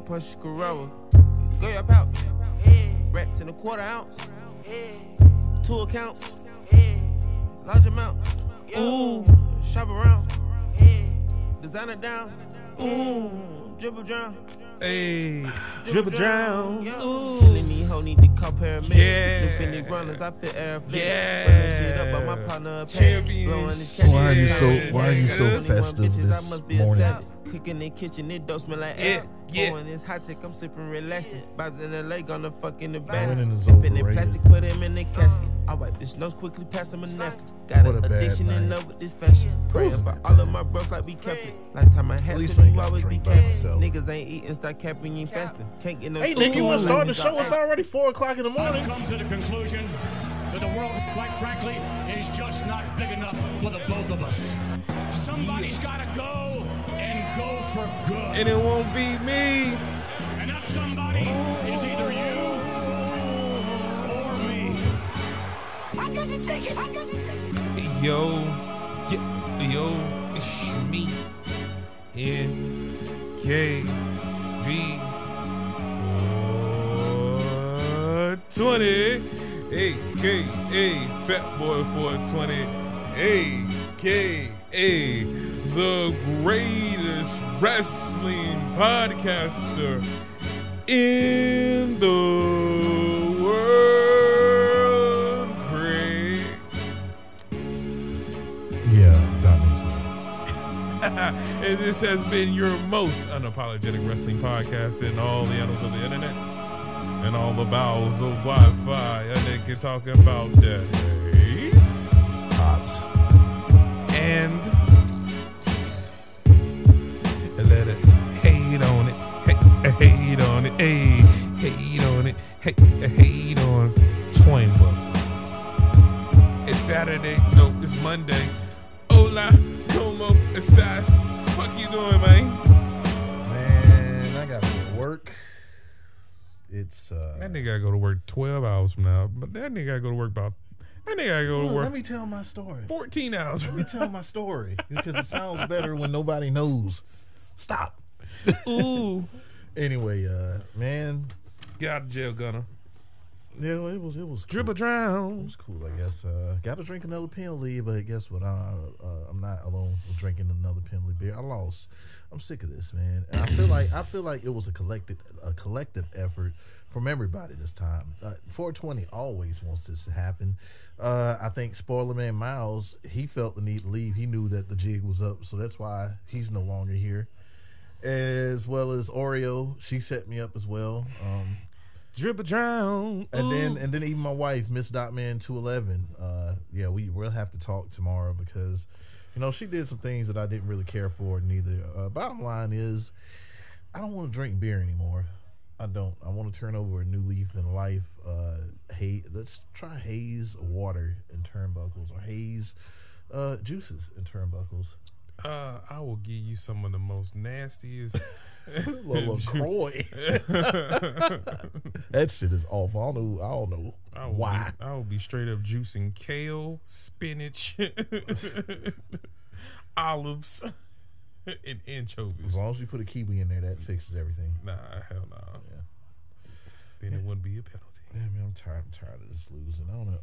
push Corolla. Go your pouch. Racks in a quarter ounce. Two accounts. Large amount. Ooh, shop around. Designer down. Ooh, dribble drown. Hey, dribble drown. Ooh. Killing these hoe need to call paramedics. Yeah. Infinity runners, I feel airflow. Yeah. Shit up, but my partner a Champion Blowing this shit. cash. Why are you so- why are you so festive this must be a morning? Savage. Cooking in the kitchen, it don't smell like Yeah, ass. yeah. Pouring this high tech, I'm sipping relaxing. Vibes in LA, gonna fuck in the Winning back. is Sipping in plastic, put him in the casket. I wipe this nose quickly, pass him a napkin. Got What an addiction in love with this fashion. Praying Wasn't for all of my bros like we kept it. Lifetime I had At least to I ain't you gotta always be drink by capping. myself. Niggas ain't eating, start capping, you ain't fasting. Can't get no Hey, food, Nick, you want to my start the niggas show? are It's already four o'clock in the I've morning. come to the conclusion that the world, quite frankly, is just not big enough for the both of us. Somebody's got to go and for good. And it won't be me. And that somebody is either you or me. I got to take it. I got to take it. Yo, yo, yo, it's me. N K V 420. AKA Fat Boy 420. AKA the greatest wrestling podcaster in the world. Craig. Yeah, got me and this has been your most unapologetic wrestling podcast in all the annals of the internet and all the bowels of Wi-Fi. And they can talk about that. Pops. and Saturday, no, it's Monday. Hola, como estás? Fuck you doing, man? Man, I got to go to work. It's uh. That nigga gotta go to work 12 hours from now, but that nigga gotta go to work about, that nigga gotta go to Look, work let me tell my story. 14 hours Let me tell my story because it sounds better when nobody knows. Stop. Ooh. Anyway, uh, man, Get out of jail, Gunner. Yeah, well, it was it was cool. Dribble It drown. was cool, I guess. Uh, got to drink another penalty, but guess what? I, uh, I'm not alone drinking another penalty beer. I lost. I'm sick of this, man. And I feel like I feel like it was a collective a collective effort from everybody this time. Uh, 420 always wants this to happen. Uh, I think Spoiler Man Miles he felt the need to leave. He knew that the jig was up, so that's why he's no longer here. As well as Oreo, she set me up as well. Um, Dribble drown. and then and then even my wife, Miss Dotman two eleven. Uh, yeah, we will have to talk tomorrow because you know she did some things that I didn't really care for. Neither. Uh, bottom line is, I don't want to drink beer anymore. I don't. I want to turn over a new leaf in life. Uh, hey, let's try haze water in turnbuckles or haze uh, juices in turnbuckles. Uh, I will give you some of the most nastiest. LaCroix. that shit is awful. I don't know. I don't know I why. Be, I will be straight up juicing kale, spinach, olives, and anchovies. As long as you put a kiwi in there, that fixes everything. Nah, hell no. Yeah. Then it wouldn't be a penalty. Yeah, man, I'm tired. I'm tired of this losing. I don't know.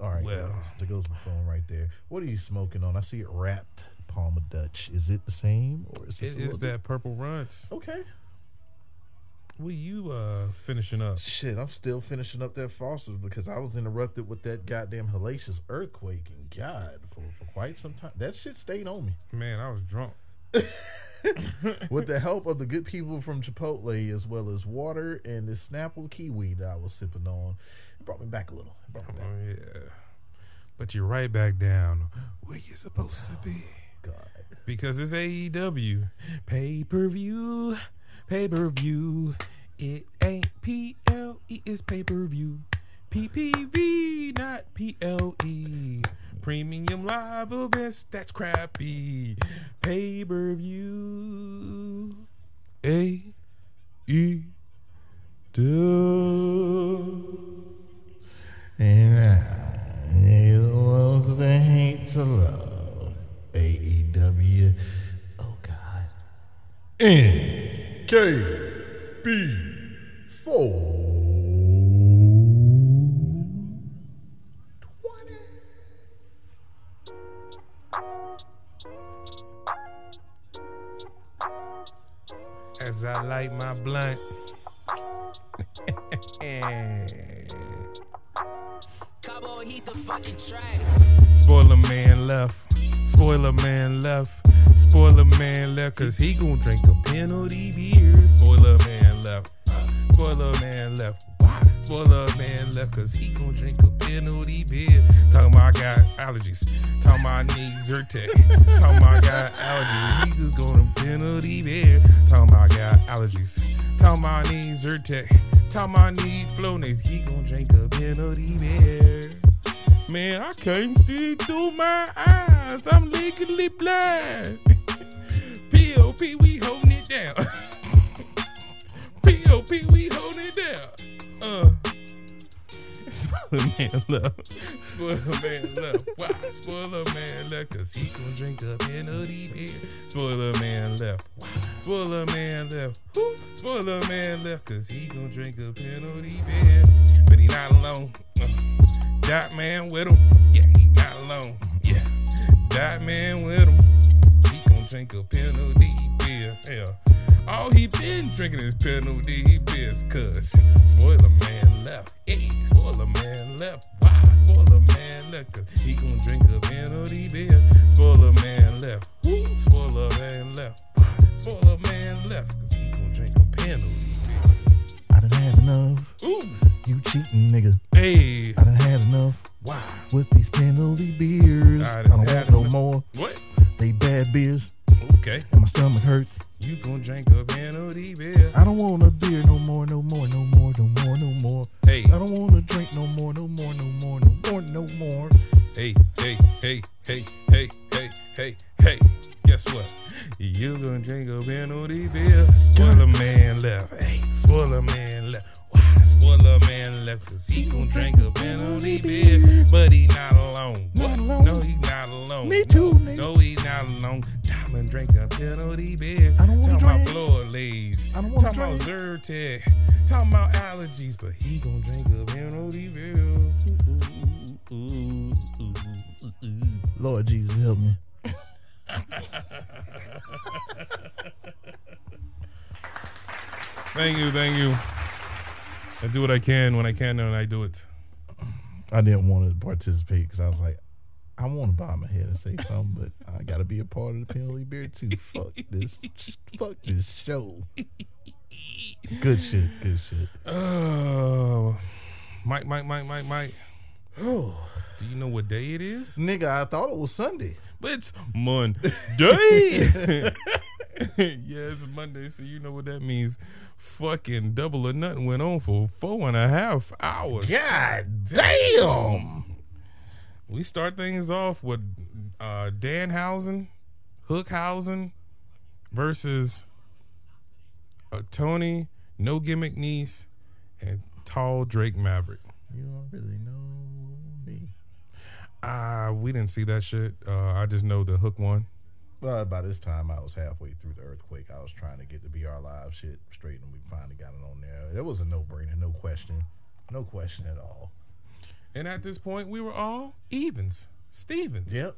All right, Well. guys, there goes my phone right there. What are you smoking on? I see it wrapped Palmer Dutch. Is it the same or is It is that purple runs. Okay. What you uh finishing up? Shit, I'm still finishing up that Foster's because I was interrupted with that goddamn hellacious earthquake and God for, for quite some time. That shit stayed on me. Man, I was drunk. with the help of the good people from Chipotle, as well as water and this Snapple kiwi that I was sipping on, it brought me back a little. It brought me back. Oh yeah. But you're right back down where you're supposed to be. God. Because it's AEW. Pay per view. Pay per view. It ain't PLE, it's pay per view. PPV, not PLE. Premium live events, that's crappy. Pay per view. A E. And NKB4. As I light my blunt. Spoiler man left. Spoiler man left. Spoiler man left. Cause he gon' drink a penalty beer. Spoiler man left. Spoiler man left. Spoiler man left. Cause he gon' drink a penalty beer. Talking about I got allergies. Talking about I need Zyrtec. Talking about I got allergies. He just to penalty beer. Talking about I got allergies. Talking about I need Zyrtec. Talking about I need Flonase. He gon' drink a penalty beer. Man, I can't see through my eyes. I'm legally blind. POP, we holding it down. POP, we holding it down. Uh. Spoiler man left. Spoiler man left. Why? Spoiler man left. Cause he gon' drink a penalty beer. Spoiler man left. Why? Spoiler man left. Who? Spoiler man left. Cause he gon' drink a penalty beer. But he not alone. Uh. That man with him. Yeah, he not alone. Yeah. That man with him. Drink a penalty beer. Yeah. All he been drinking is penalty beers. Cause spoiler man left. Hey, spoiler man left. Why? Spoiler man left. Cause he gon' drink a penalty beer. Spoiler man left. Woo. Spoiler man left. Spoiler man left. Cause he gon' drink a penalty beer. I done had enough. Ooh. You cheating, nigga. Hey. I done had enough Wow. with these penalty beers. I I, don't want no more. What? They bad beers, Okay. and my stomach hurt. You gon' drink a penalty beer. I don't want a beer no more, no more, no more, no more, no more. Hey. I don't want to drink no more, no more, no more, no more, no more. Hey, hey, hey, hey, hey, hey, hey, hey. Guess what? You gonna drink a penalty beer. Spoiler man left. Hey, spoiler man left. Why? Spoiler man left. Cause he gonna drink a penalty beer. But he not alone. What? No, he not alone. Me too, No, no he not alone. Diamond drink a penalty beer. I don't wanna Talking about drink. lays. I don't wanna Talking about drink. Zyrtec. Talking about allergies. But he gonna drink a penalty beer. Ooh, ooh. Lord Jesus, help me. Thank you, thank you. I do what I can when I can and I do it. I didn't want to participate because I was like, I want to bob my head and say something, but I got to be a part of the penalty beer too. Fuck this. Fuck this show. Good shit. Good shit. Oh, Mike, Mike, Mike, Mike, Mike. Oh, Do you know what day it is? nigga, I thought it was Sunday. But it's Monday. yeah, it's Monday, so you know what that means. Fucking double or nothing went on for four and a half hours. God damn. We start things off with uh, Danhausen, Hookhausen versus uh, Tony, No Gimmick Nese, and Tall Drake Maverick. You don't really know me. Ah, we didn't see that shit. Uh, I just know the Hook one. Well, by this time, I was halfway through the earthquake. I was trying to get the BR Live shit straight, and we finally got it on there. It was a no brainer, no question. No question at all. And at this point, we were all evens, Stevens. Yep.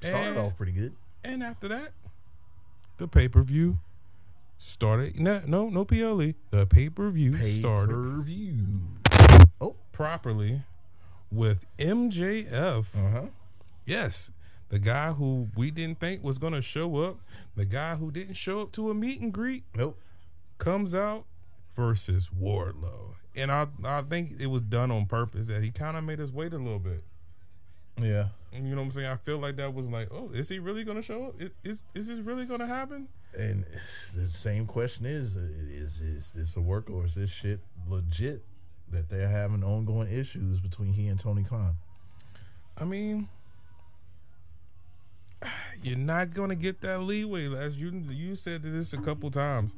Started And- off pretty good. And after that, the pay per view started. No, no, no PLE. The pay per view started Pay-per-view. Oh, properly with MJF. uh huh. Yes, the guy who we didn't think was going to show up, the guy who didn't show up to a meet and greet, Nope. comes out versus Wardlow. And I, I think it was done on purpose that he kind of made us wait a little bit. Yeah. You know what I'm saying? I feel like that was like, oh, is he really going to show up? Is, is, is this really going to happen? And the same question is: uh, Is is this a work or is this shit legit? That they're having ongoing issues between he and Tony Khan. I mean, you're not gonna get that leeway. As you you said this a couple times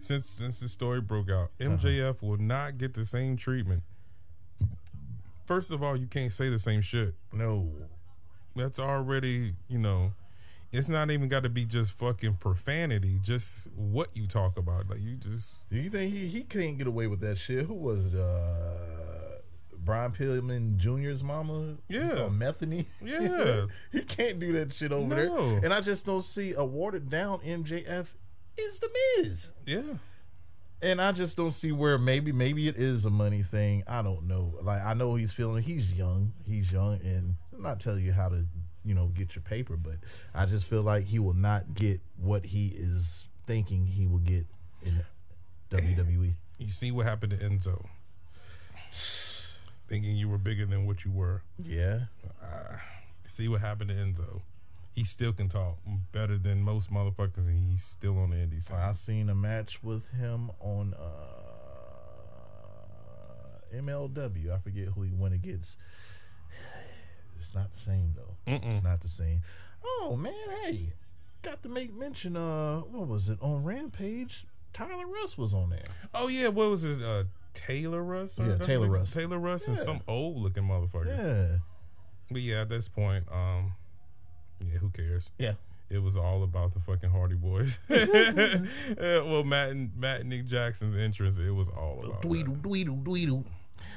since since the story broke out, MJF will not get the same treatment. First of all, you can't say the same shit. No. That's already you know it's not even got to be just fucking profanity. Just what you talk about. Like you just Do you think he, he can't get away with that shit? Who was it? Uh, Brian Pillman Jr.'s mama? Yeah. Melanie? Yeah. he can't do that shit over No. there. And I just don't see a watered down MJF is the Miz. yeah. And I just don't see where maybe maybe it is a money thing. I don't know. Like I know he's feeling he's young. He's young and I'm not telling you how to, you know, get your paper, but I just feel like he will not get what he is thinking he will get in. WWE. You see what happened to Enzo. Thinking you were bigger than what you were. Yeah. See what happened to Enzo. He still can talk better than most motherfuckers, and he's still on the indie side. I seen a match with him on uh, MLW. I forget who he went against. It's not the same though. It's not the same. Oh man, hey, got to make mention. Uh, what was it on Rampage? Tyler Russ was on there. Oh yeah, what was his uh, Taylor Russ? Yeah, Taylor Russ. Taylor Russ and Yeah. some old looking motherfucker. Yeah, But yeah, at this point, um, yeah, who cares? yeah. It was all about the fucking Hardy Boys. Well, Matt and Matt and Nick Jackson's entrance, it was all about. that. Dweedle, dweedle, dweedle.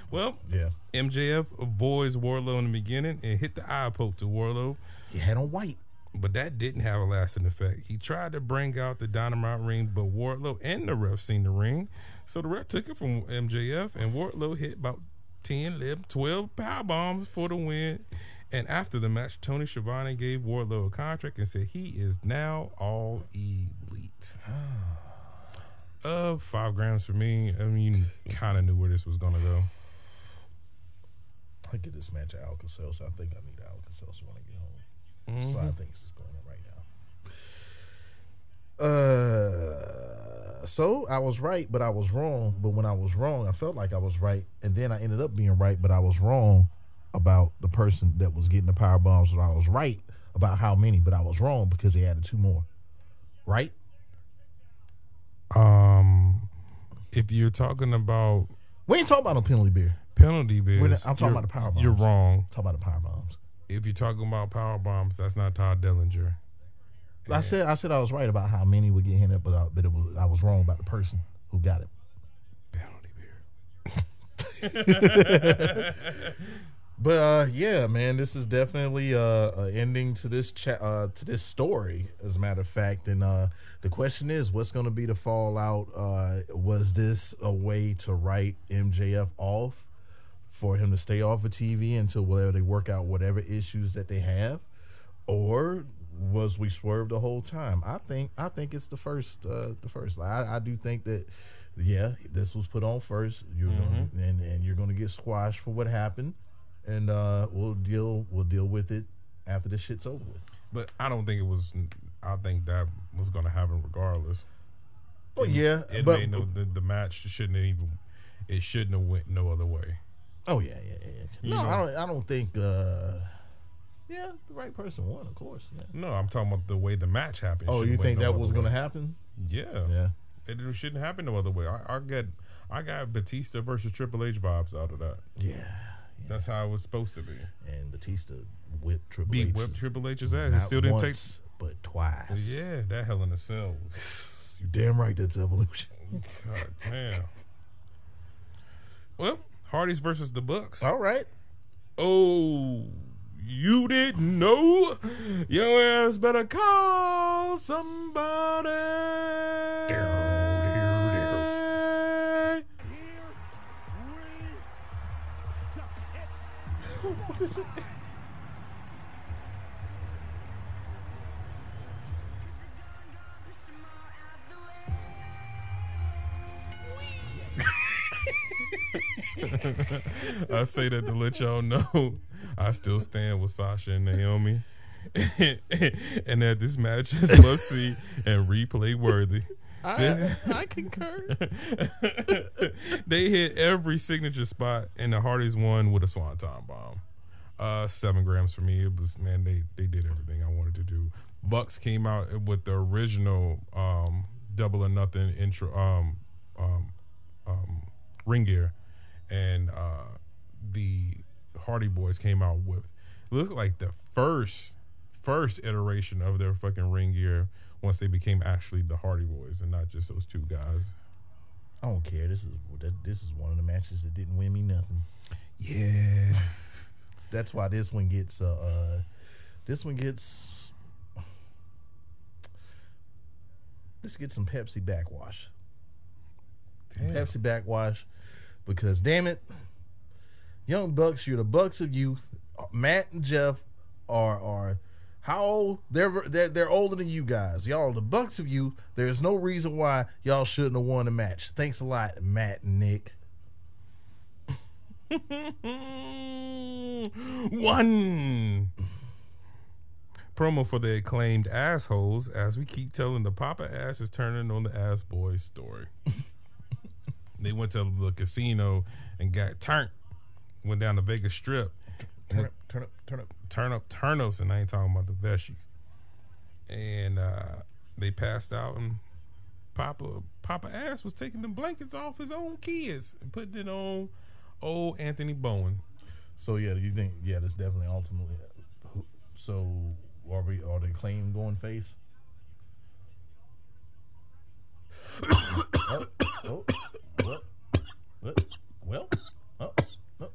Well, Yeah, MJF avoids Wardlow in the beginning and hit the eye poke to Wardlow, he had on white. But that didn't have a lasting effect. He tried to bring out the dynamite ring, but Wardlow and the ref seen the ring, so the ref took it from MJF, and Wardlow hit about 10, 11, 12 power bombs for the win. And after the match, Tony Schiavone gave Wardlow a contract and said he is now all elite. Uh, five grams for me. I mean, you kind of knew where this was gonna go. I get this match at Alka Seltzer. I think I need Alka Seltzer when I home. So I think it's just going on right now. Uh, so I was right, but I was wrong. But when I was wrong, I felt like I was right, and then I ended up being right, but I was wrong about the person that was getting the power bombs. So I was right about how many, but I was wrong because they added two more. Right? Um, if you're talking about We ain't talking about no penalty beer. penalty not- I'm talking about the power bombs. You're wrong. Talk about the power bombs. If you're talking about power bombs, that's not Todd Dillinger. I said I said I was right about how many would get hit, but I, but it was, I was wrong about the person who got it. Penalty beer. But uh, yeah, man, this is definitely uh, a ending to this cha- uh, to this story. As a matter of fact, and uh, the question is, what's going to be the fallout? Uh, was this a way to write MJF off for him to stay off of TV until whatever they work out whatever issues that they have, or was we swerved the whole time? I think I think it's the first. Uh, the first. I, I do think that. Yeah, this was put on first. You're gonna, and and you're going to get squashed for what happened and uh, we'll deal we'll deal with it after this shit's over with. But I don't think it was. I think that was going to happen regardless. Oh yeah, It but no. The, the match shouldn't even. It shouldn't have went no other way. Oh yeah, yeah, yeah. yeah. No, know. I don't. I don't think. Uh, yeah, the right person won, of course. Yeah. No, I'm talking about the way the match happened. Oh, you think no that was going to happen? Yeah. Yeah. It shouldn't happen no other way. I, I get. I got Batista versus Triple H vibes out of that. Yeah. That's how it was supposed to be. And Batista whipped Triple Beat H. whipped Triple H's ass. It still didn't once, but twice. Yeah, that Hell in a Cell. was- You damn right. That's evolution. God damn. Well, Hardy's versus the Bucks. All right. Oh, you didn't know? Your ass better call somebody. I say that to let y'all know I still stand with Sasha and Naomi. and that this match is must see and replay worthy. I, I concur. they hit every signature spot, and the Hardys won with a swanton bomb. Uh, seven grams for me. It was man, they they did everything I wanted to do. Bucks came out with the original um, double or nothing intro um, um, um, ring gear, and uh, the Hardy Boys came out with looked like the first first iteration of their fucking ring gear once they became actually the Hardy Boys and not just those two guys. I don't care. This is this is one of the matches that didn't win me nothing. Yeah. That's why this one gets uh, uh this one gets let's get some Pepsi backwash. Damn. Pepsi backwash because damn it, Young Bucks, you're the Bucks of youth. Matt and Jeff are are how old? They're they're they're older than you guys. Y'all are the Bucks of youth. There's no reason why y'all shouldn't have won the match. Thanks a lot, Matt and Nick. One promo for the acclaimed assholes as we keep telling the Papa ass is turning on the ass boys story. they went to the casino and got turned. Went down to Vegas Strip. Turn up, turn up, turn up. turn up turnips, and I ain't talking about the veggies. And uh, they passed out, and Papa Papa Ass was taking the blankets off his own kids and putting it on old Anthony Bowen. So yeah, you think yeah, that's definitely ultimately. So are we are the Acclaimed going face? oh, oh, well, well, well, oh, oh,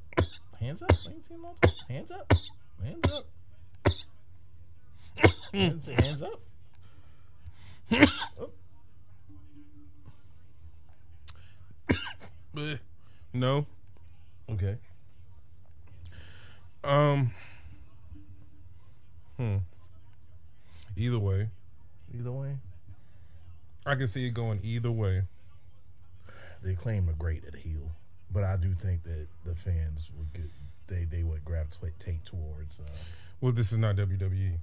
hands up! I ain't seen no time. Hands up! Hands up! hands, hands up! Oh, No, okay. um, hmm. Either way, Either way, I can see it going either way. the Acclaimed are great at heel, but I do think that the fans would get they they would gravitate towards. Uh, Well, this is not WWE,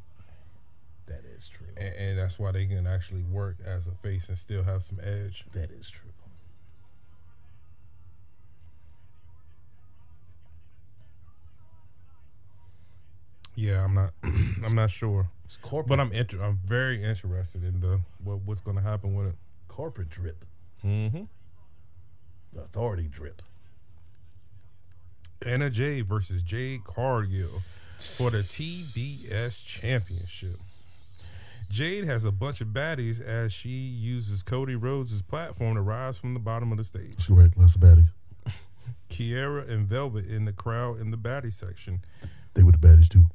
that is true. and, and that's why they can actually work as a face and still have some edge. That is true. Yeah, I'm not. I'm not sure. It's corporate, But I'm inter- I'm very interested in the what, what's going to happen with it. corporate drip, Mm-hmm. the authority drip. Anna Jay versus Jade Cargill for the TBS Championship. Jade has a bunch of baddies as she uses Cody Rhodes' platform to rise from the bottom of the stage. Correct, lots of baddies. Kiera and Velvet in the crowd in the baddie section. They were the baddies too.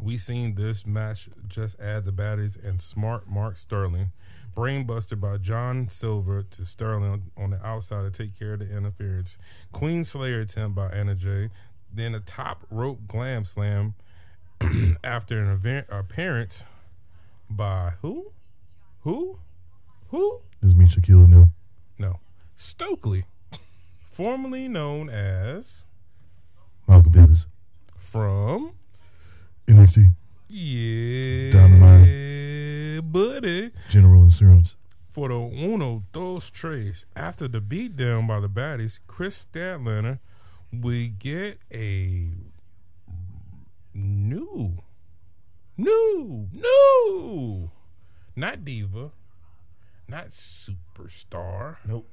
We seen this match just add the baddies and smart Mark Sterling. Brainbuster by John Silver to Sterling on the outside to take care of the interference. Queen Slayer attempt by Anna Jay. Then a top rope glam slam after an event appearance by who? Who? Who? Is me, Shaquille O'Neal. No. Stokely. Formerly known as Malcolm Davis. from NXT. Yeah Dynamite. Buddy. General Insurance. For the uno dos tres, after the beatdown by the baddies, Kris Statlander, we get a new, new, new, not diva, not superstar, Nope.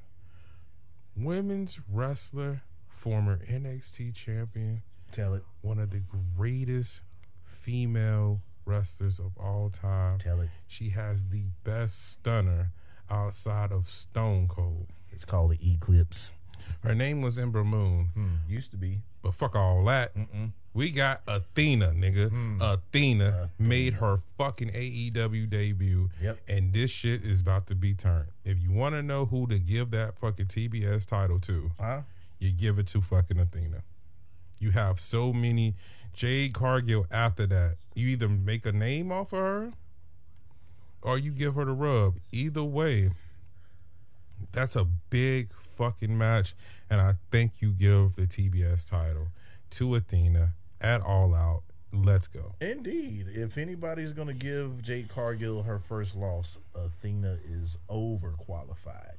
women's wrestler, former NXT champion, Tell it. one of the greatest female wrestlers of all time. Tell it. She has the best stunner outside of Stone Cold. It's called the Eclipse. Her name was Ember Moon, Hmm. Used to be. but fuck all that. We got Athena, nigga. Hmm. Athena made her fucking AEW debut, Yep. and this shit is about to be turned. If you want to know who to give that fucking TBS title to, Huh? you give it to fucking Athena. You have so many Jade Cargill after that. You either make a name off of her or you give her the rub. Either way, that's a big fucking match. And I think you give the TBS title to Athena at All Out. Let's go. Indeed. If anybody's going to give Jade Cargill her first loss, Athena is overqualified.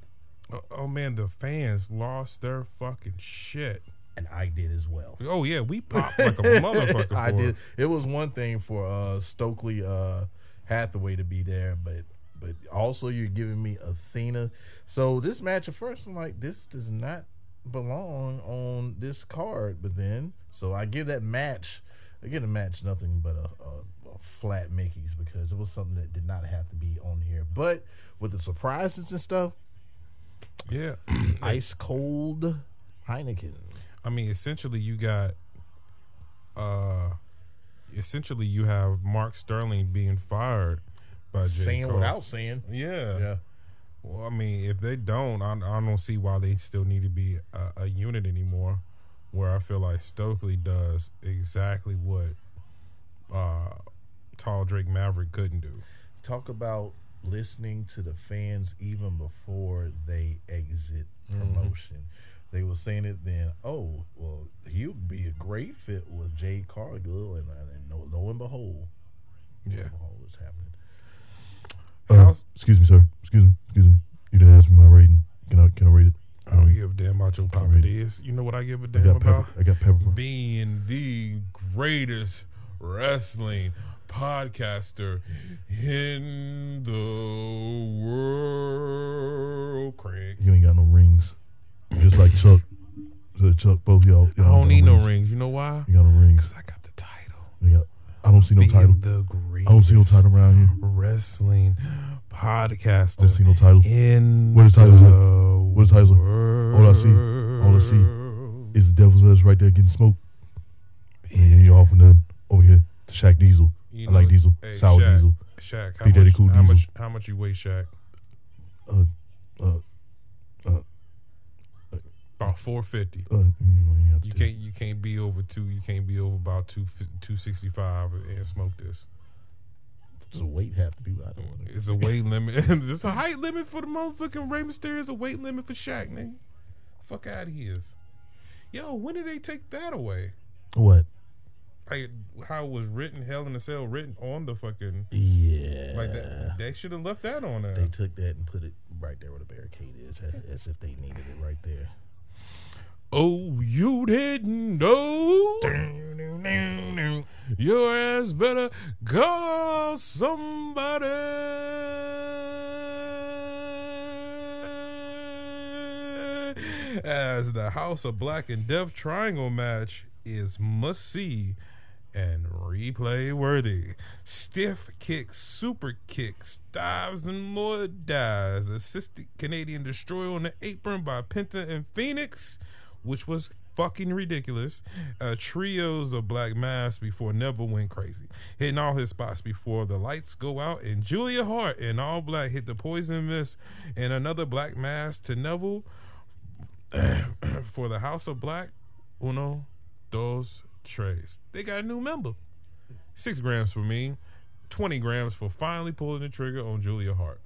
Oh, oh man, the fans lost their fucking shit. And I did as well. Oh yeah, we popped like a motherfucker. I did. It was one thing for uh, Stokely uh, Hathaway to be there, but but also you're giving me Athena. So this match at first, I'm like, this does not belong on this card. But then, so I give that match, I give the match nothing but a, a, flat Mickey's because it was something that did not have to be on here. But with the surprises and stuff, Yeah. ice cold Heineken. I mean, essentially, you got, uh, essentially, you have Mark Sterling being fired by J. Saying Cole. without saying. Yeah. Yeah. Well, I mean, if they don't, I, I don't see why they still need to be a, a unit anymore. Where I feel like Stokely does exactly what uh, Tall Drake Maverick couldn't do. Talk about listening to the fans even before they exit promotion. They were saying it then. Oh, well, he would be a great fit with Jade Cargill, and, uh, and lo, lo and behold, lo Yeah. and behold, it's happening. How's- excuse me, sir. Excuse me. Excuse me. You didn't ask me my rating. Can I can I rate it? I don't give a damn about your Papa Alright. Diaz. You know what I give a I damn got about? pepper. I got pepper. being the greatest wrestling podcaster in the world, Just like Chuck. So Chuck, both y'all. I y'all don't need no rings. rings. You know why? You got no rings. Because I got the title. You got, I don't see no being title. the greatest I don't see no title around here. wrestling podcaster I don't see no title. in What is titles the? What is titles at? All I see- all I see. Is the devil's lettuce right there getting smoked? And you're off and then over here to Shaq Diesel. You I like Diesel. hey, Sour Shaq, Diesel. Shaq, how Big Daddy much, Cool how Diesel. much? How much you weigh, Shaq? Uh, uh, About four fifty. uh, you, you, have to You do- can't you can't be over two. You can't be over about two two sixty five and smoke this. Does the weight have to do? I don't want to. It's a weight limit. it's a height limit for the motherfucking Rey Mysterio. It's a weight limit for Shaq, nigga. Fuck out of here. Yo, when did they take that away? What? Like how it was written, Hell in a Cell written on the fucking Yeah. like that. They should have left that on there. They took that and put it right there where the barricade is, as, as if they needed it right there. Oh, you didn't know? Your ass better call somebody. As the House of Black and Death Triangle match is must see and replay worthy. Stiff kicks, super kicks, dives, and more dives. Assisted Canadian Destroyer on the apron by Penta and Fénix, which was fucking ridiculous. Uh, trios of Black Mass before Neville went crazy, hitting all his spots before the lights go out. And Julia Hart in all black hit the poison mist and another Black Mass to Neville for the House of Black. Uno, dos, tres. They got a new member. Six grams for me, 20 grams for finally pulling the trigger on Julia Hart.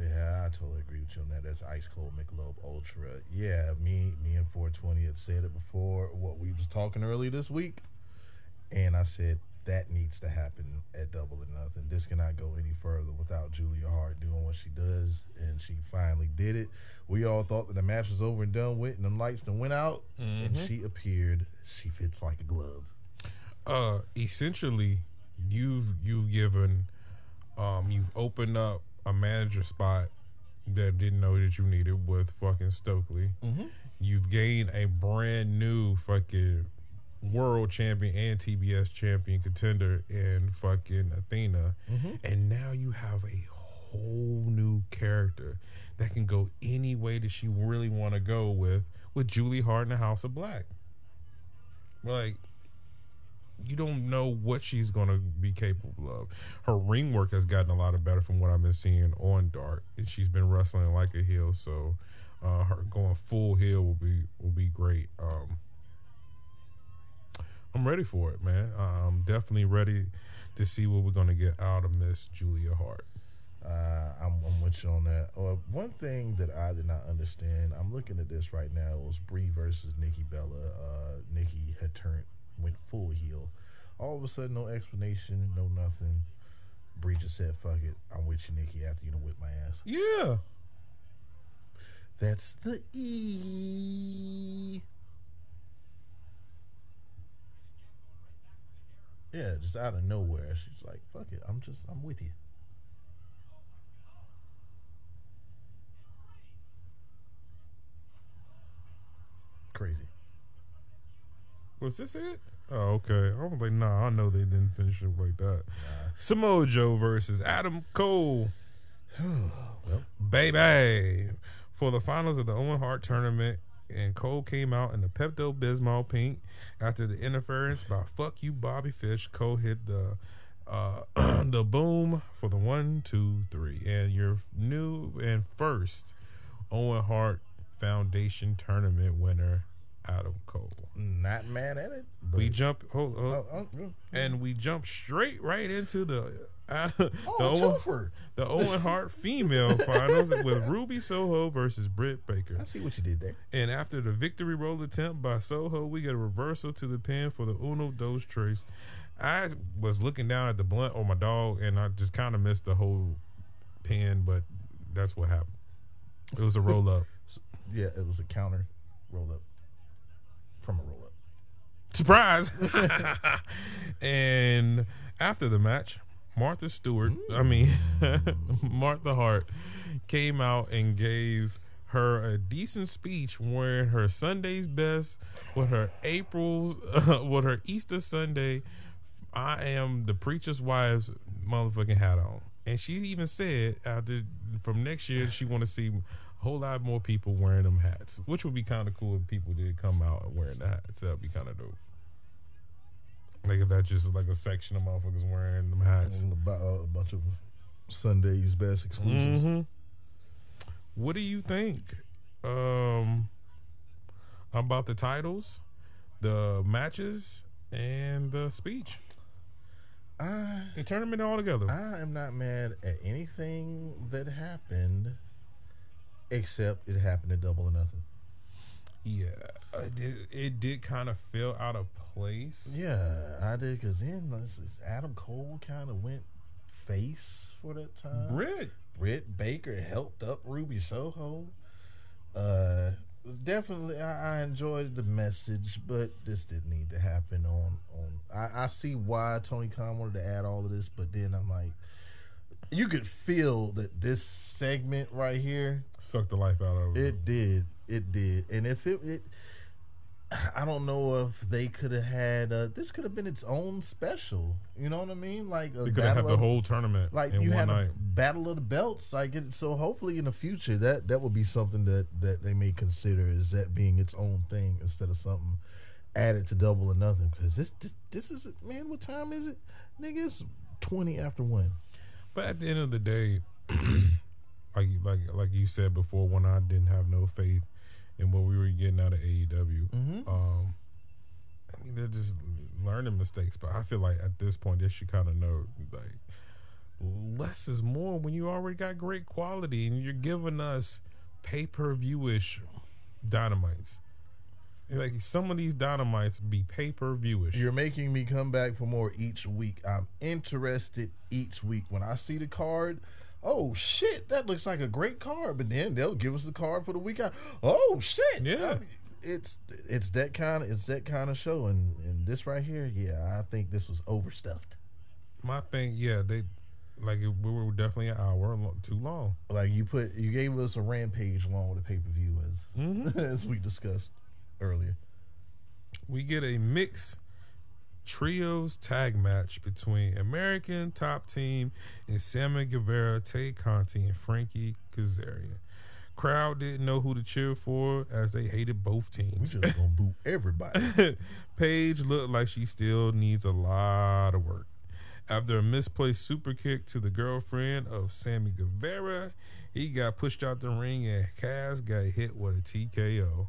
Yeah, I totally agree with you on that. That's ice cold Michelob Ultra. Yeah, me, me and 420 had said it before. What we was talking early this week, and I said that needs to happen at Double or Nothing. This cannot go any further without Julia Hart doing what she does, and she finally did it. We all thought that the match was over and done with, and the lights done went out, and she appeared. She fits like a glove. uh essentially you've you've given um you've opened up a manager spot that didn't know that you needed with fucking Stokely. Mm-hmm. You've gained a brand new fucking world champion and TBS champion contender in fucking Athena. Mm-hmm. And now you have a whole new character that can go any way that she really want to go with with Julia Hart in the House of Black. Like you don't know what she's going to be capable of. Her ring work has gotten a lot of better from what I've been seeing on Dark, and she's been wrestling like a heel. So, uh, her going full heel will be will be great. Um, I'm ready for it, man. I'm definitely ready to see what we're going to get out of Miss Julia Hart. Uh, I'm, I'm with you on that. Uh, one thing that I did not understand, I'm looking at this right now. It was Brie versus Nikki Bella. Uh, Nikki had turned, went full heel. All of a sudden, no explanation, no nothing. Brie just said, "Fuck it, I'm with you, Nikki." After you know, whip my ass. Yeah, That's the E. Yeah, just out of nowhere, she's like, "Fuck it, I'm just, I'm with you." Crazy. Was this it? Oh, okay. I was like, nah, I know they didn't finish it like that. Samoa Joe versus Adam Cole. Baby. For the finals of the Owen Hart tournament, and Cole came out in the Pepto Bismol pink after the interference by "Fuck You, Bobby Fish." Cole hit the uh, the boom for the one, two, three, and your new and first Owen Hart Foundation tournament winner, Adam Cole. Not mad at it. But We jump, hold, hold, Oh, oh, and we jump straight right into the uh, the, Oh, Owen, the Owen Hart female finals with Ruby Soho versus Britt Baker. I see what you did there. And after the victory roll attempt by Soho, we get a reversal to the pin for the Uno dos Trace. I was looking down at the blunt on my dog, and I just kind of missed the whole pin, but that's what happened. It was a roll up. Yeah, it was a counter roll up from a roll up. Surprise! and after the match, Martha Stewart, I mean, Martha Hart, came out and gave her a decent speech wearing her Sunday's best with her April, with her Easter Sunday, I am the preacher's wife's motherfucking hat on. And she even said after from next year she want to see a whole lot more people wearing them hats, which would be kind of cool if people did come out and wearing the hats. That'd be kind of dope. Like if that just like a section of motherfuckers wearing them hats. And about uh, a bunch of Sunday's best exclusives. hmm What do you think um, about the titles, the matches, and the speech? I The tournament all together. I am not mad at anything that happened, except it happened at double or nothing. yeah, it did, it did kind of feel out of place. Yeah, I did because then Adam Cole kind of went face for that time. Britt, Britt Baker helped up Ruby Soho. Uh, definitely, I, I enjoyed the message, but this didn't need to happen. On on, I, I see why Tony Khan wanted to add all of this, but then I'm like, you could feel that this segment right here sucked the life out of it. it did. It did. And if it, it I don't know if they could have had uh, this could have been its own special. You know what I mean? Like a They could have had the of- whole tournament like you one had night. a battle of the belts. Like it, so, hopefully in the future that that would be something that that they may consider is that being its own thing instead of something added to double or nothing. Because this, this this is man, what time is it? Nigga, it's twenty after one. But at the end of the day, like like like you said before, when I didn't have no faith in what we were getting out of AEW, Mm-hmm. um, I mean they're just learning mistakes. But I feel like at this point they should kind of know like less is more when you already got great quality and you're giving us pay per view ish dynamites. Like some of these dynamites be pay per view ish. You're making me come back for more each week. I'm interested each week. When I see the card, oh shit, that looks like a great card. But then they'll give us the card for the week. out. Oh shit, Yeah. I mean, it's it's that kind of it's that kind of show. And and this right here, yeah, I think this was overstuffed. My thing, yeah, they like it, we were definitely an hour too long. Like you put, you gave us a rampage along with the pay per view as Mm-hmm. as we discussed earlier. we get a mixed trios tag match between American Top Team and Sammy Guevara, Tay Conti, and Frankie Kazarian. Crowd didn't know who to cheer for as they hated both teams. We just gonna boot everybody. Paige looked like she still needs a lot of work. After a misplaced super kick to the girlfriend of Sammy Guevara, he got pushed out the ring and Kaz got hit with a TKO.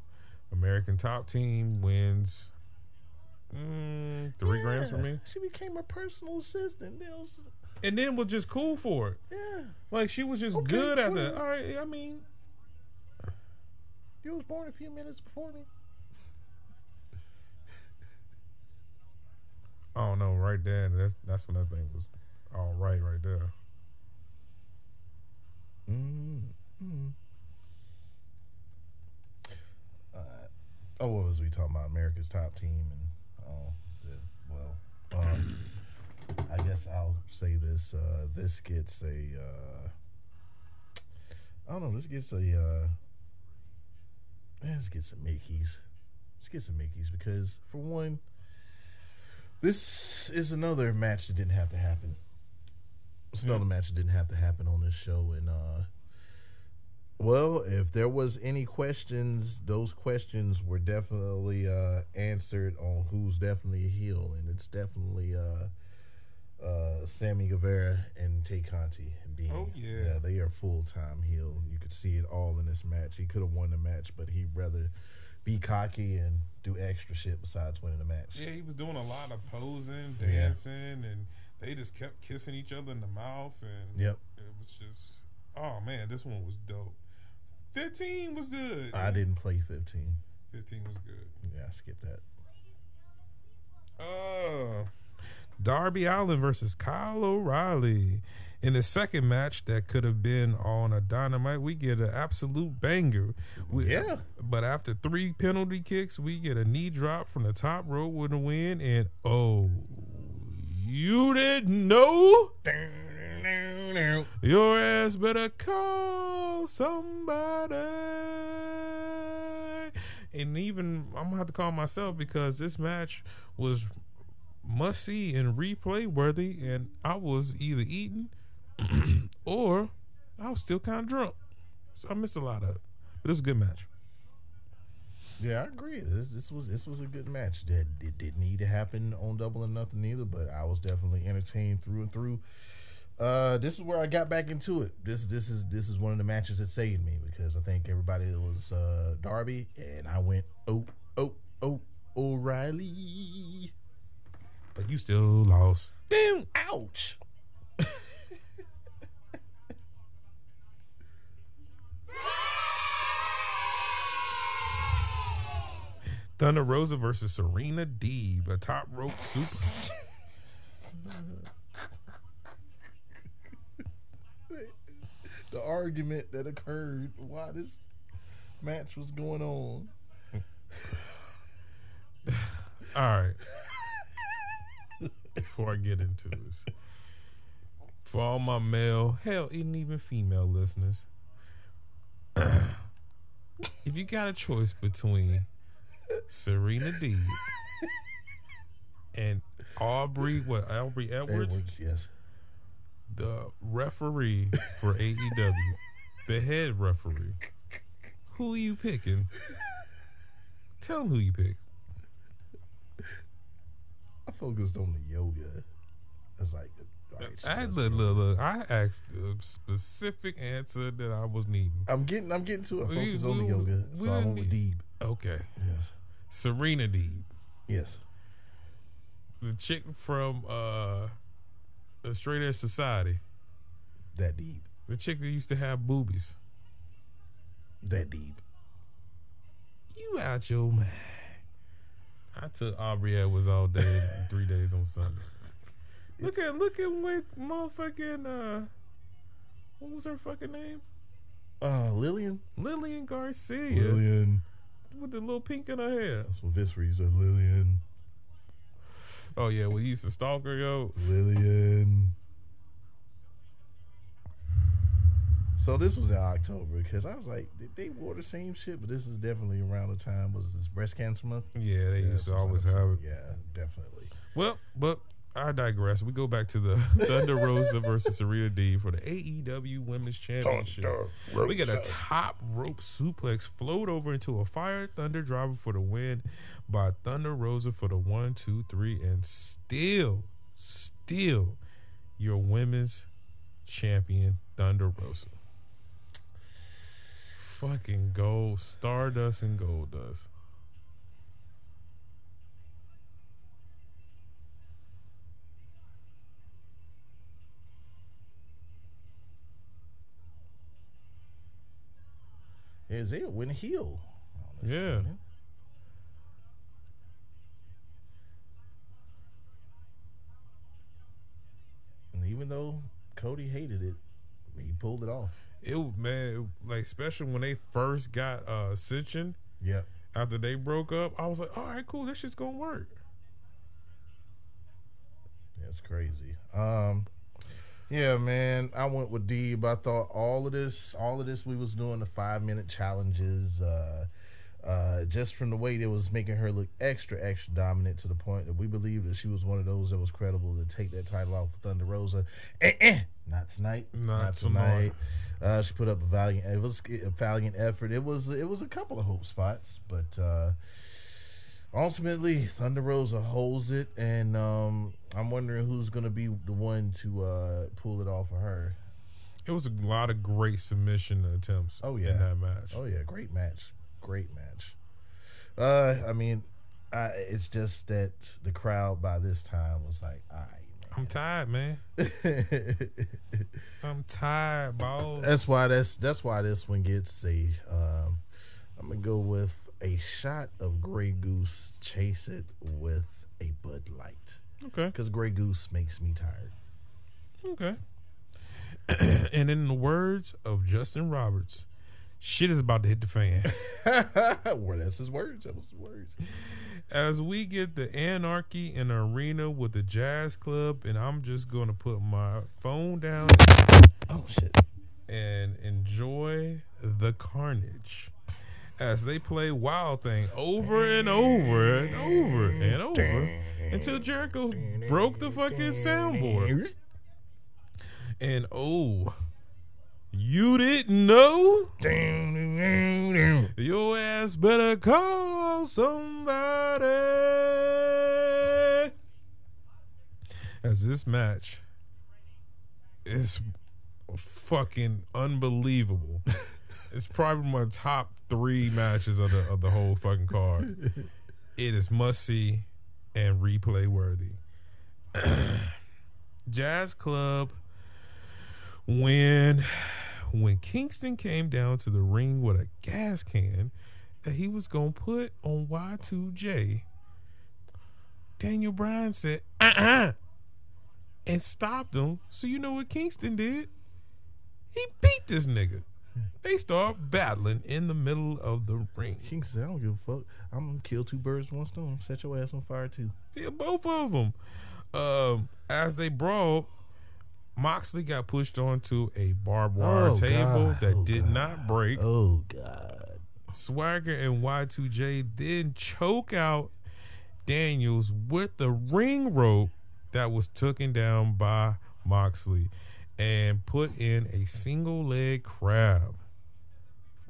American Top Team wins mm, three grams for me. She became a personal assistant. Then was- And then was just cool for it. yeah. Like she was just Okay, good at that. All right, I mean, You was born a few minutes before me. I don't know. Right there, that's that's when that thing was all right, right there. Mm, mm. Uh, oh, what was we talking about? America's top team, and oh, well, um, I guess I'll say this. Uh, this gets a, uh, I don't know. This gets a, Uh, let's get some Mickey's. Let's get some Mickeys because for one, this is another match that didn't have to happen. It's another match that didn't have to happen on this show, and uh, well, if there was any questions, those questions were definitely uh, answered on who's definitely a heel, and it's definitely uh, uh, Sammy Guevara and Tay Conti being. Oh, yeah. they are full time heel. You could see it all in this match. He could have won the match, but he'd rather be cocky and do extra shit besides winning the match. Yeah, he was doing a lot of posing, Yeah. dancing, and they just kept kissing each other in the mouth, and Yep. it was just, oh man, this one was dope. Fifteen was good. I didn't play fifteen. Fifteen was good. Yeah, I skipped that. Uh, Darby Allin versus Kyle O'Reilly. In the second match that could have been on a dynamite, we get an absolute banger. We- Yeah. But after three penalty kicks, we get a knee drop from the top rope with a win. And oh, you didn't know? Your ass better call somebody. And even I'm gonna have to call myself because this match was must see and replay worthy, and I was either eating or I was still kind of drunk, so I missed a lot of it. But it was a good match. Yeah, I agree. This, this was this was a good match. That it didn't need to happen on Double or Nothing either, but I was definitely entertained through and through. Uh, this is where I got back into it. This this is this is one of the matches that saved me because I think everybody was uh, Darby, and I went oh oh oh O'Reilly. But you still lost. Damn! Ouch! Thunder Rosa versus Serena Deeb, a top rope super. The argument that occurred while this match was going on. All right. Before I get into this, for all my male, hell, and even female listeners, if you got a choice between Serena D and Aubrey, what Aubrey Edwards, Edwards, yes. The referee for AEW, the head referee, who are you picking? Tell them who you pick. I focused on the yoga. It's like the right, I look, look, look. I asked a specific answer that I was needing. I'm getting I'm getting to it. We- Focus on the yoga. So I went with need- Deeb. Okay, Yes. Serena Deeb, Yes. the chick from uh, the Straight Edge Society, That deep. the chick that used to have boobies. That deep. You out your man. I took Aubrey Edwards all day, three days on Sunday. Look at look at what motherfucking uh, what was her fucking name? Uh Lillian. Lillian Garcia Lillian. with the little pink in her hair. That's what Vince said. Lillian. Oh yeah, we used to stalk her, yo. Lillian. So this was in October because I was like, they- they wore the same shit, but this is definitely around the time was this breast cancer month. Yeah, they Yeah, used to always like- have it. Yeah, definitely. Well, but I digress. We go back to the Thunder Rosa versus Serena D for the AEW Women's Championship. We get a top rope suplex float over into a fire thunder driver for the win by Thunder Rosa for the one, two, three, and still, still your women's champion, Thunder Rosa. Fucking gold, Stardust and Goldust. Is it win heel? Yeah. And even though Cody hated it, he pulled it off. It was- man, it- like especially when they first got uh Ascension Yep. after they broke up, I was like, all right, cool, this shit's gonna work. That's crazy. Um, yeah, man. I went with Deeb. I thought all of this, all of this, we was doing the five minute challenges. Uh, uh, just from the way they was making her look extra, extra dominant to the point that we believed that she was one of those that was credible to take that title off of Thunder Rosa. Eh, eh, not tonight. Not tonight. Uh, she put up a valiant. It was a valiant effort. It was. It was a couple of hope spots, but uh, ultimately Thunder Rosa holds it, and um, I'm wondering who's going to be the one to uh, pull it off of her. It was a lot of great submission attempts. Oh, yeah. in that match. Oh yeah, great match, great match. Uh, I mean, I, it's just that the crowd by this time was like, "All I'm tired, man. I'm tired, boss. that's why that's that's why this one gets a. Um, I'm gonna go with a shot of Grey Goose. Chase it with a Bud Light Okay, because Grey Goose makes me tired. okay. and in the words of Justin Roberts, shit is about to hit the fan. well, that's his words. That was the words. As we get the anarchy in the arena with the jazz club, and I'm just gonna put my phone down Oh shit. and enjoy the carnage as they play Wild Thing over and over and over and over until Jericho broke the fucking soundboard. And oh, you didn't know? Your ass better call somebody. As this match is fucking unbelievable. it's probably my top three matches of the of the whole fucking card. It is must see and replay worthy. Jazz Club when when Kingston came down to the ring with a gas can that he was gonna put on Y2J, Daniel Bryan said, uh uh and stopped him. So you know what Kingston did? He beat this nigga. They start battling in the middle of the ring. King said, "I don't give a fuck. I'm gonna kill two birds with one stone. Set your ass on fire too." Yeah, both of them. Um, as they brawled, Moxley got pushed onto a barbed wire Oh, table God. that Oh, did God. not break. Oh God. Swagger and Y2J then choke out Daniels with the ring rope that was taken down by Moxley and put in a single leg crab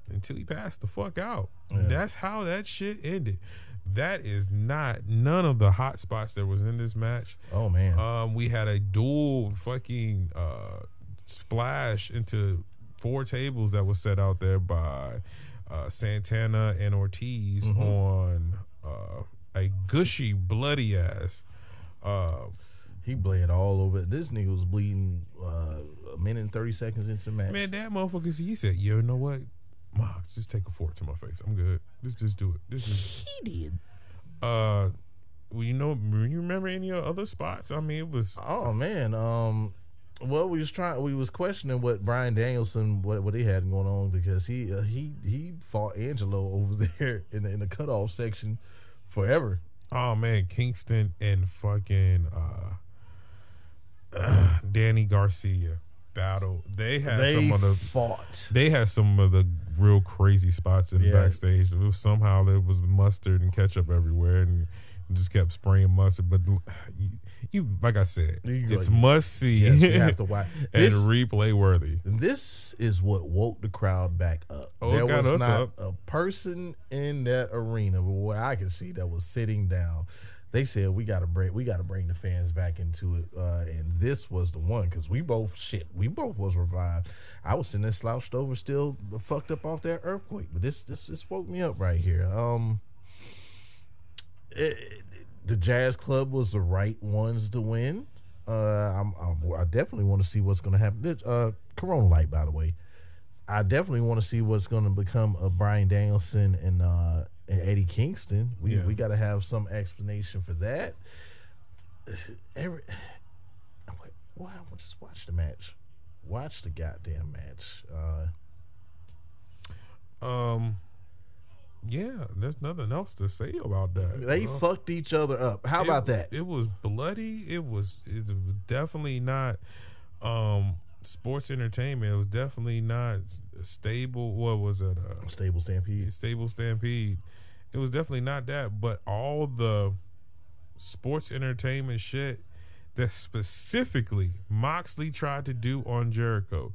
until he passed the fuck out. Yeah. That's how that shit ended. That is not none of the hot spots that was in this match. Oh man. Um, we had a dual fucking uh, splash into four tables that was set out there by uh, Santana and Ortiz on uh, a gushy, bloody ass. He bled all over. This nigga was bleeding uh, a minute and thirty seconds into the match. man, that motherfucker, he said, "You know what, Mox, just take a fork to my face. I'm good. Just, just do it. This is." he did. Uh, well, you know, you remember any other spots? I mean, it was Oh man. Um. Well, we was trying. We was questioning what Bryan Danielson what what he had going on because he uh, he he fought Angelo over there in the, in the cutoff section forever. Oh man, Kingston and fucking uh, Danny Garcia battle. They had they some of the fought. they had some of the real crazy spots in the Yeah. backstage. It was, somehow there was mustard and ketchup everywhere, and just kept spraying mustard. But you, you like I said, You- it's like- must see Yes, we have to watch. and This, replay worthy. this is what woke the crowd back up. Oh, there was not up. a person in that arena, but what I could see, that was sitting down. They said we got to bring we got to bring the fans back into it, uh, and this was the one because we both shit we both was revived. I was sitting there slouched over, still fucked up off that earthquake, but this this this woke me up right here. Um, it, the Jazz Club was the right ones to win. Uh, I'm, I'm, I definitely want to see what's to happen. This, uh, Corona Light, by the way. I definitely want to see what's to become of Bryan Danielson and uh, and Eddie Kingston. We Yeah. we got to have some explanation for that. Every, I'm like, why? Well, just watch the match. Watch the goddamn match. Uh, Um, yeah, there's nothing else to say about that. they Uh, fucked each other up. How it- about that? It was bloody. It was it was definitely not um sports entertainment. It was definitely not stable. What was it? Uh, Stable Stampede. stable stampede. It was definitely not that, but all the sports entertainment shit that specifically Moxley tried to do on Jericho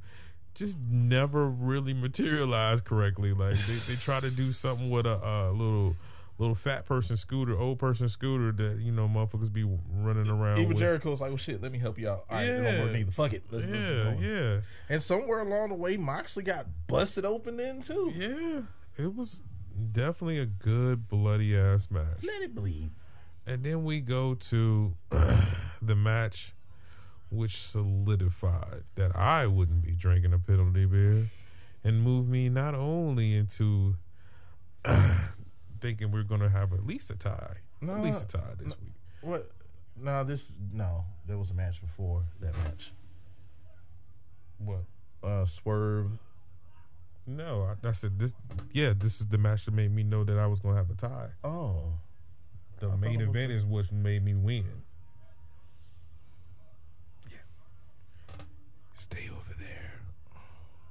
just never really materialized correctly. Like they, they try to do something with a, a little little fat person scooter, old person scooter that you know motherfuckers be running around. Even with. Jericho's like, well, shit, let me help you out. All right, it don't work Yeah. neither. Fuck it. Let's, let's Yeah, yeah, And somewhere along the way, Moxley got busted open then too. yeah. It was definitely a good bloody ass match. Let it bleed. And then we go to the match which solidified that I wouldn't be drinking a penalty beer and moved me not only into thinking we're going to have at least a tie. No, at least a tie this week. What? No, this no. There was a match before that match. What? Uh, Swerve. No, I, I said this. Yeah, this is the match that made me know that I was going to have a tie. Oh, The thought main event is what made me win. Yeah. Stay over there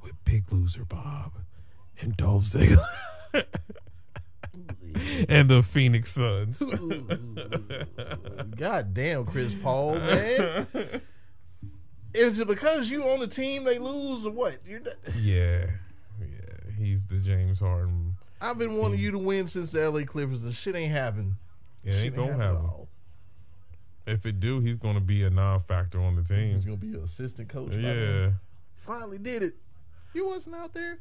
with Big Loser Bob and Dolph Ziggler and the Phoenix Suns. God damn, Chris Paul, man. Is it because you on the team they lose or what? You're not, yeah. He's the James Harden. I've been wanting you to win since the LA Clippers and shit ain't happened. Yeah, Shit ain't gonna happen. If it do, he's gonna be a non-factor on the team. He's gonna be an assistant coach. Yeah. finally did it. You wasn't out there.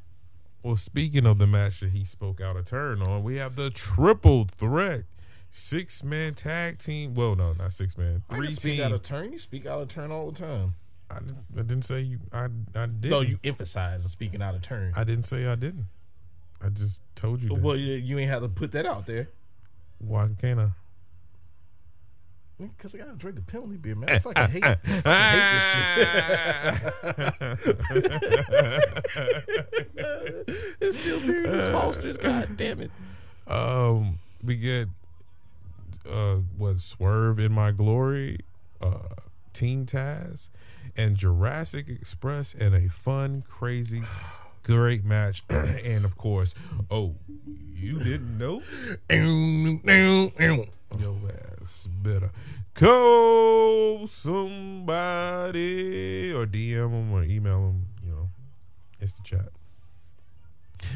Well, speaking of the match that he spoke out of turn on, we have the triple threat six man tag team. Well, no, not six man, three can speak team. out of turn. You speak out of turn all the time. I, didn't, I didn't say you. I I did. No, you emphasized speaking out of turn. I didn't say I didn't. I just told you. That. well, you, you ain't have to put that out there. Why can't I? Because I gotta drink the penalty beer, man. I fucking hate, I fucking hate this shit. it's still beer in this Foster's. God damn it. Um, we get uh what Swerve in My Glory, uh Team Taz, and Jurassic Express in a fun, crazy, great match. and of course, oh, you didn't know? Yo ass better call somebody or DM them or email them. You know, it's the chat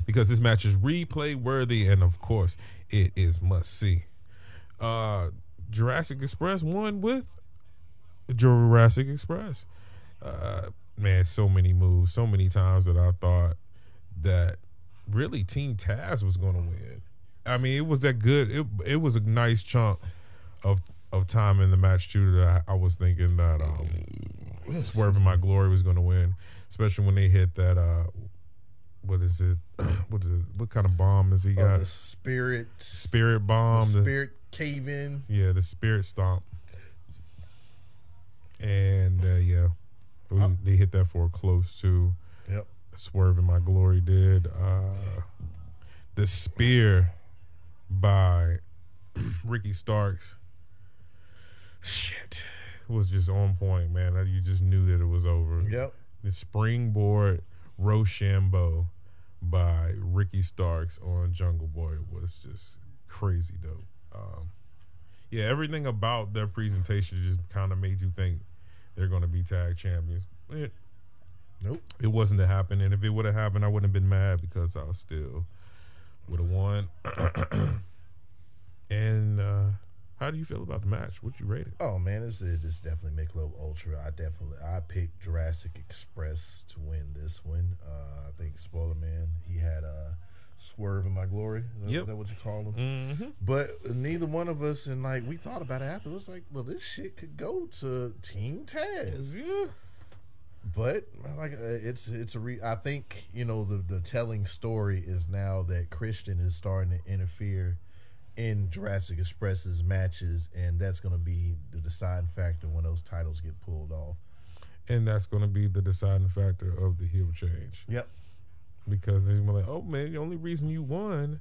because this match is replay worthy and of course it is must see. Uh, Jurassic Express won with Jurassic Express. Uh, man, so many moves, so many times that I thought that really Team Taz was going to win. I mean, it was that good. It it was a nice chunk of of time in the match too that I, I was thinking that um, Swerve My Glory was going to win, especially when they hit that. Uh, what is it? what is it? What kind of bomb is he Oh, got? the spirit, spirit bomb. the the- spirit cave in. yeah, the spirit stomp. And uh, yeah, we- they hit that for close to. Yep. Swerve in My Glory did. Uh, the spear by Ricky Starks. Shit. Was just on point, man. You just knew that it was over. Yep. The springboard Rochambeau by Ricky Starks on Jungle Boy was just crazy dope. Um, yeah, everything about their presentation just kind of made you think they're going to be tag champions. It, Nope. it wasn't to happen, and if it would have happened, I wouldn't have been mad because I was still would have won. and uh, how do you feel about the match? What you rate it? Oh man, this is this is definitely Michelob Ultra. I definitely I picked Jurassic Express to win this one. Uh, I think Spoiler Man he had uh, Swerve in My Glory. Is that, Yep. that what you call them? Mm-hmm. But neither one of us, and like we thought about it afterwards, like, well, this shit could go to Team Taz. Yeah. But like, uh, it's it's a re. I think you know the the telling story is now that Christian is starting to interfere in Jurassic Express's matches, and that's going to be the deciding factor when those titles get pulled off. And that's going to be the deciding factor of the heel change. Yep. Because they were like, "Oh man, the only reason you won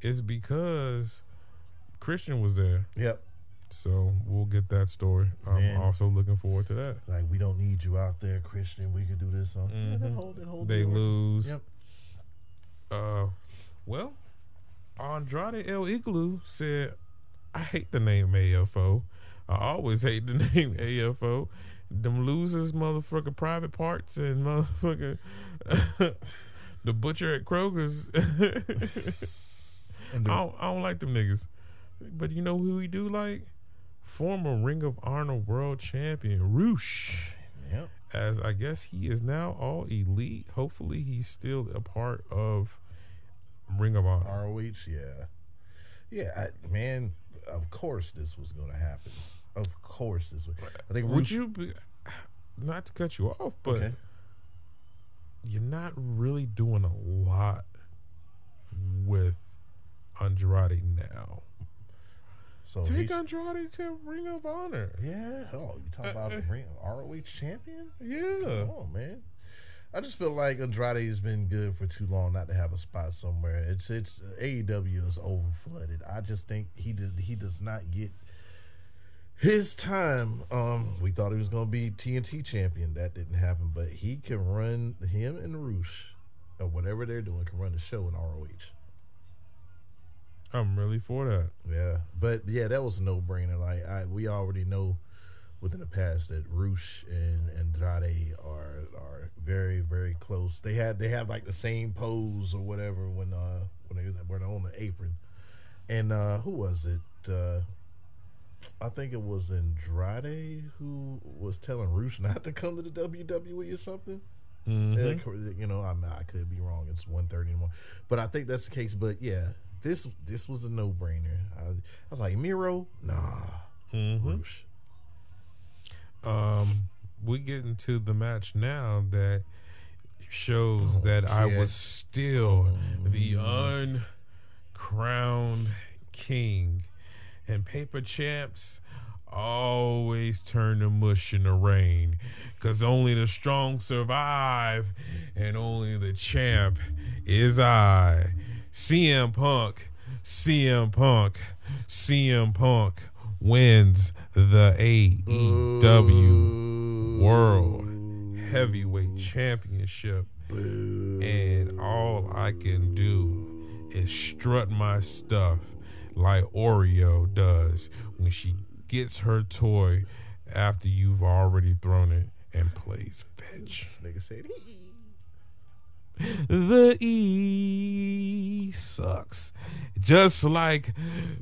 is because Christian was there." Yep. So we'll get that story. I'm Man. also looking forward to that. Like we don't need you out there, Christian. We can do this on. Yeah, that whole, that whole Mm-hmm. They deal. lose. Yep. Uh, well, Andrade El Idolo said, "I hate the name AFO. I always hate the name AFO. Them losers, motherfucker, private parts and motherfucker, the butcher at Kroger's. I don't, I don't like them niggas. But you know who we do like? Former Ring of Honor World Champion Rush. Yep. As I guess he is now all elite. Hopefully, he's still a part of Ring of Honor. ROH, yeah, yeah, I, man. Of course, this was going to happen. Of course, this was. I think. Would you be not to cut you off, but Okay. You're not really doing a lot with Andrade now. So Take Andrade to Ring of Honor. Yeah. Oh, you talk about a ring- ROH champion? Yeah. Come on, man. I just feel like Andrade's been good for too long not to have a spot somewhere. It's it's AEW is over flooded. I just think he did he does not get his time. Um, we thought he was going to be TNT champion. That didn't happen, but he can run him and Rush or whatever they're doing can run the show in ROH. I'm really for that. Yeah, but yeah, that was a no brainer. Like I, we already know within the past that Rush and Andrade are are very very close. They had they have like the same pose or whatever when uh when they were on the apron. And uh who was it? Uh I think it was Andrade who was telling Rush not to come to the WWE or something. Mhm. Yeah, you know, I I could be wrong. It's one thirty anymore, but I think that's the case. But yeah, this this was a no brainer. I, I was like Miro, nah. Rush. Um, we get into the match now that shows Oh, that I was still the uncrowned king, and paper champs always turn to mush in the rain, cause only the strong survive, and only the champ is I. CM Punk, CM Punk, CM Punk wins the AEW World Heavyweight Championship. And all I can do is strut my stuff like Oreo does when she gets her toy after you've already thrown it and plays fetch. This nigga said, The E sucks. Just like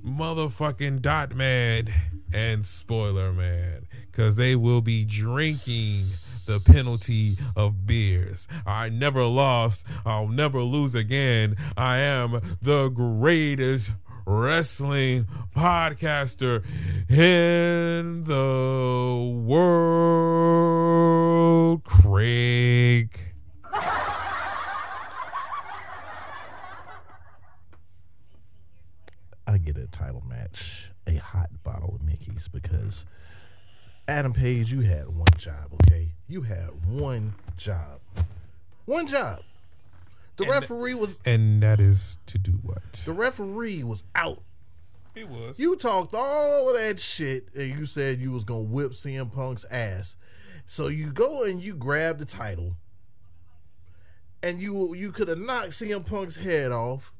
motherfucking Dot Man and Spoiler Man. Because they will be drinking the penalty of beers. I never lost. I'll never lose again. I am the greatest wrestling podcaster in the world. Craig. I get a title match, a hot bottle of Mickey's because Adam Page, you had one job, okay? You had one job, one job. The And- referee was And that is to do what? the referee was out. He was. You talked all of that shit and you said you was gonna whip CM Punk's ass. So you go and you grab the title and you you could have knocked CM Punk's head off.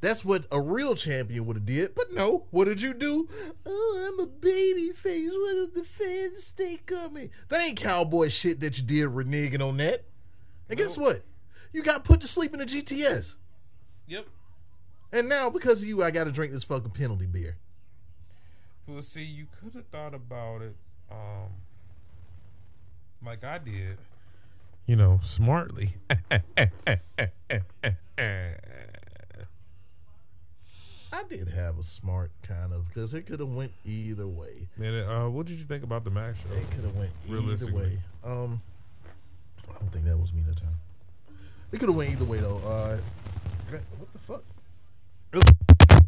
That's what a real champion would have did. But no, what did you do? Oh, I'm a baby face. What did the fans think of me? That ain't cowboy shit that you did reneging on that. And guess what? You got put to sleep in the GTS. Yep. And now because of you, I gotta drink this fucking penalty beer. Well, see, you could have thought about it, um, like I did. You know, smartly. I did have a smart kind of because it could have went either way. Man, uh, what did you think about the match? It could have went either way. Um, I don't think that was me that time. It could have went either way though. Uh, what the fuck? It was,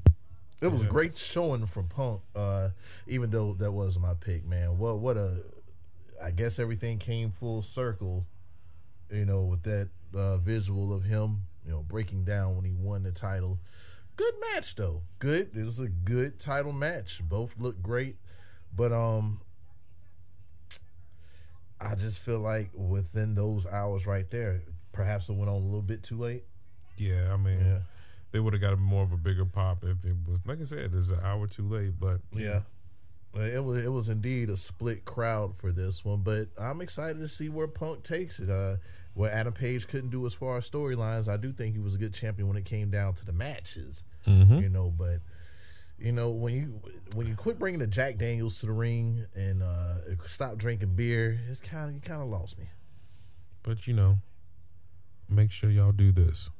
it was a Yeah. great showing from Punk. Uh, even though that was my pick, man. Well, what a! I guess everything came full circle. You know, with that uh, visual of him, you know, breaking down when he won the title. Good match though. Good. It was a good title match. Both looked great, but um, I just feel like within those hours right there, perhaps it went on a little bit too late. Yeah, I mean, Yeah. they would have got more of a bigger pop if it was like I said, it's an hour too late. But Yeah. It was it was indeed a split crowd for this one, but I'm excited to see where Punk takes it. Uh, where Adam Page couldn't do as far as storylines, I do think he was a good champion when it came down to the matches. You know, but you know when you when you quit bringing the Jack Daniels to the ring and uh, stop drinking beer, it's kind of you kind of lost me. but you know, make sure y'all do this.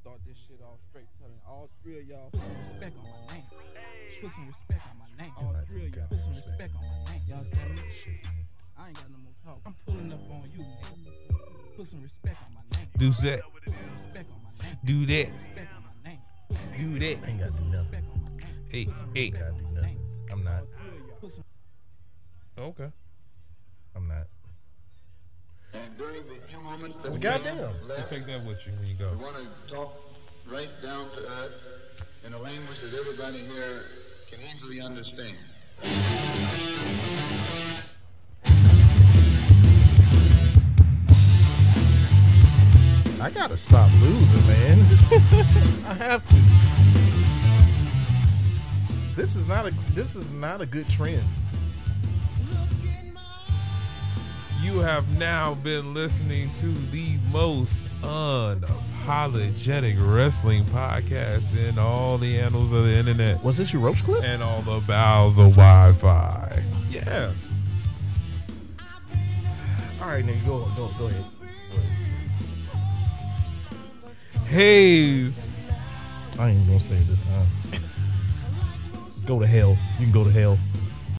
Start this shit off straight, telling all three of y'all put some respect on my name. Put some respect on my name. All three of y'all put some respect. respect on my name. Y'all understand me? I ain't got no more talk. I'm pulling up on you, nigga. Put some respect on my name. Do that. Put some respect on my name. Do that. Respect on my name. Do that. I ain't got to do nothing. Respect on my name. Hey, Put some hey. respect Gotta do nothing. I'm not. All three of y'all. Put some Okay. I'm not. And during the few moments that we Goddamn. have Just take that with you when you we go. want to talk right down to earth in a language that everybody here can easily understand. I gotta stop losing, man. I have to. This is not a this is not a good trend. You have now been listening to the most unapologetic wrestling podcast in all the annals of the internet Was this your roach clip? and all the bowels of Wi-Fi. Yeah. All right, nigga, go go go ahead. Go ahead. Hayes. I ain't gonna say it this time. go to hell. You can go to hell.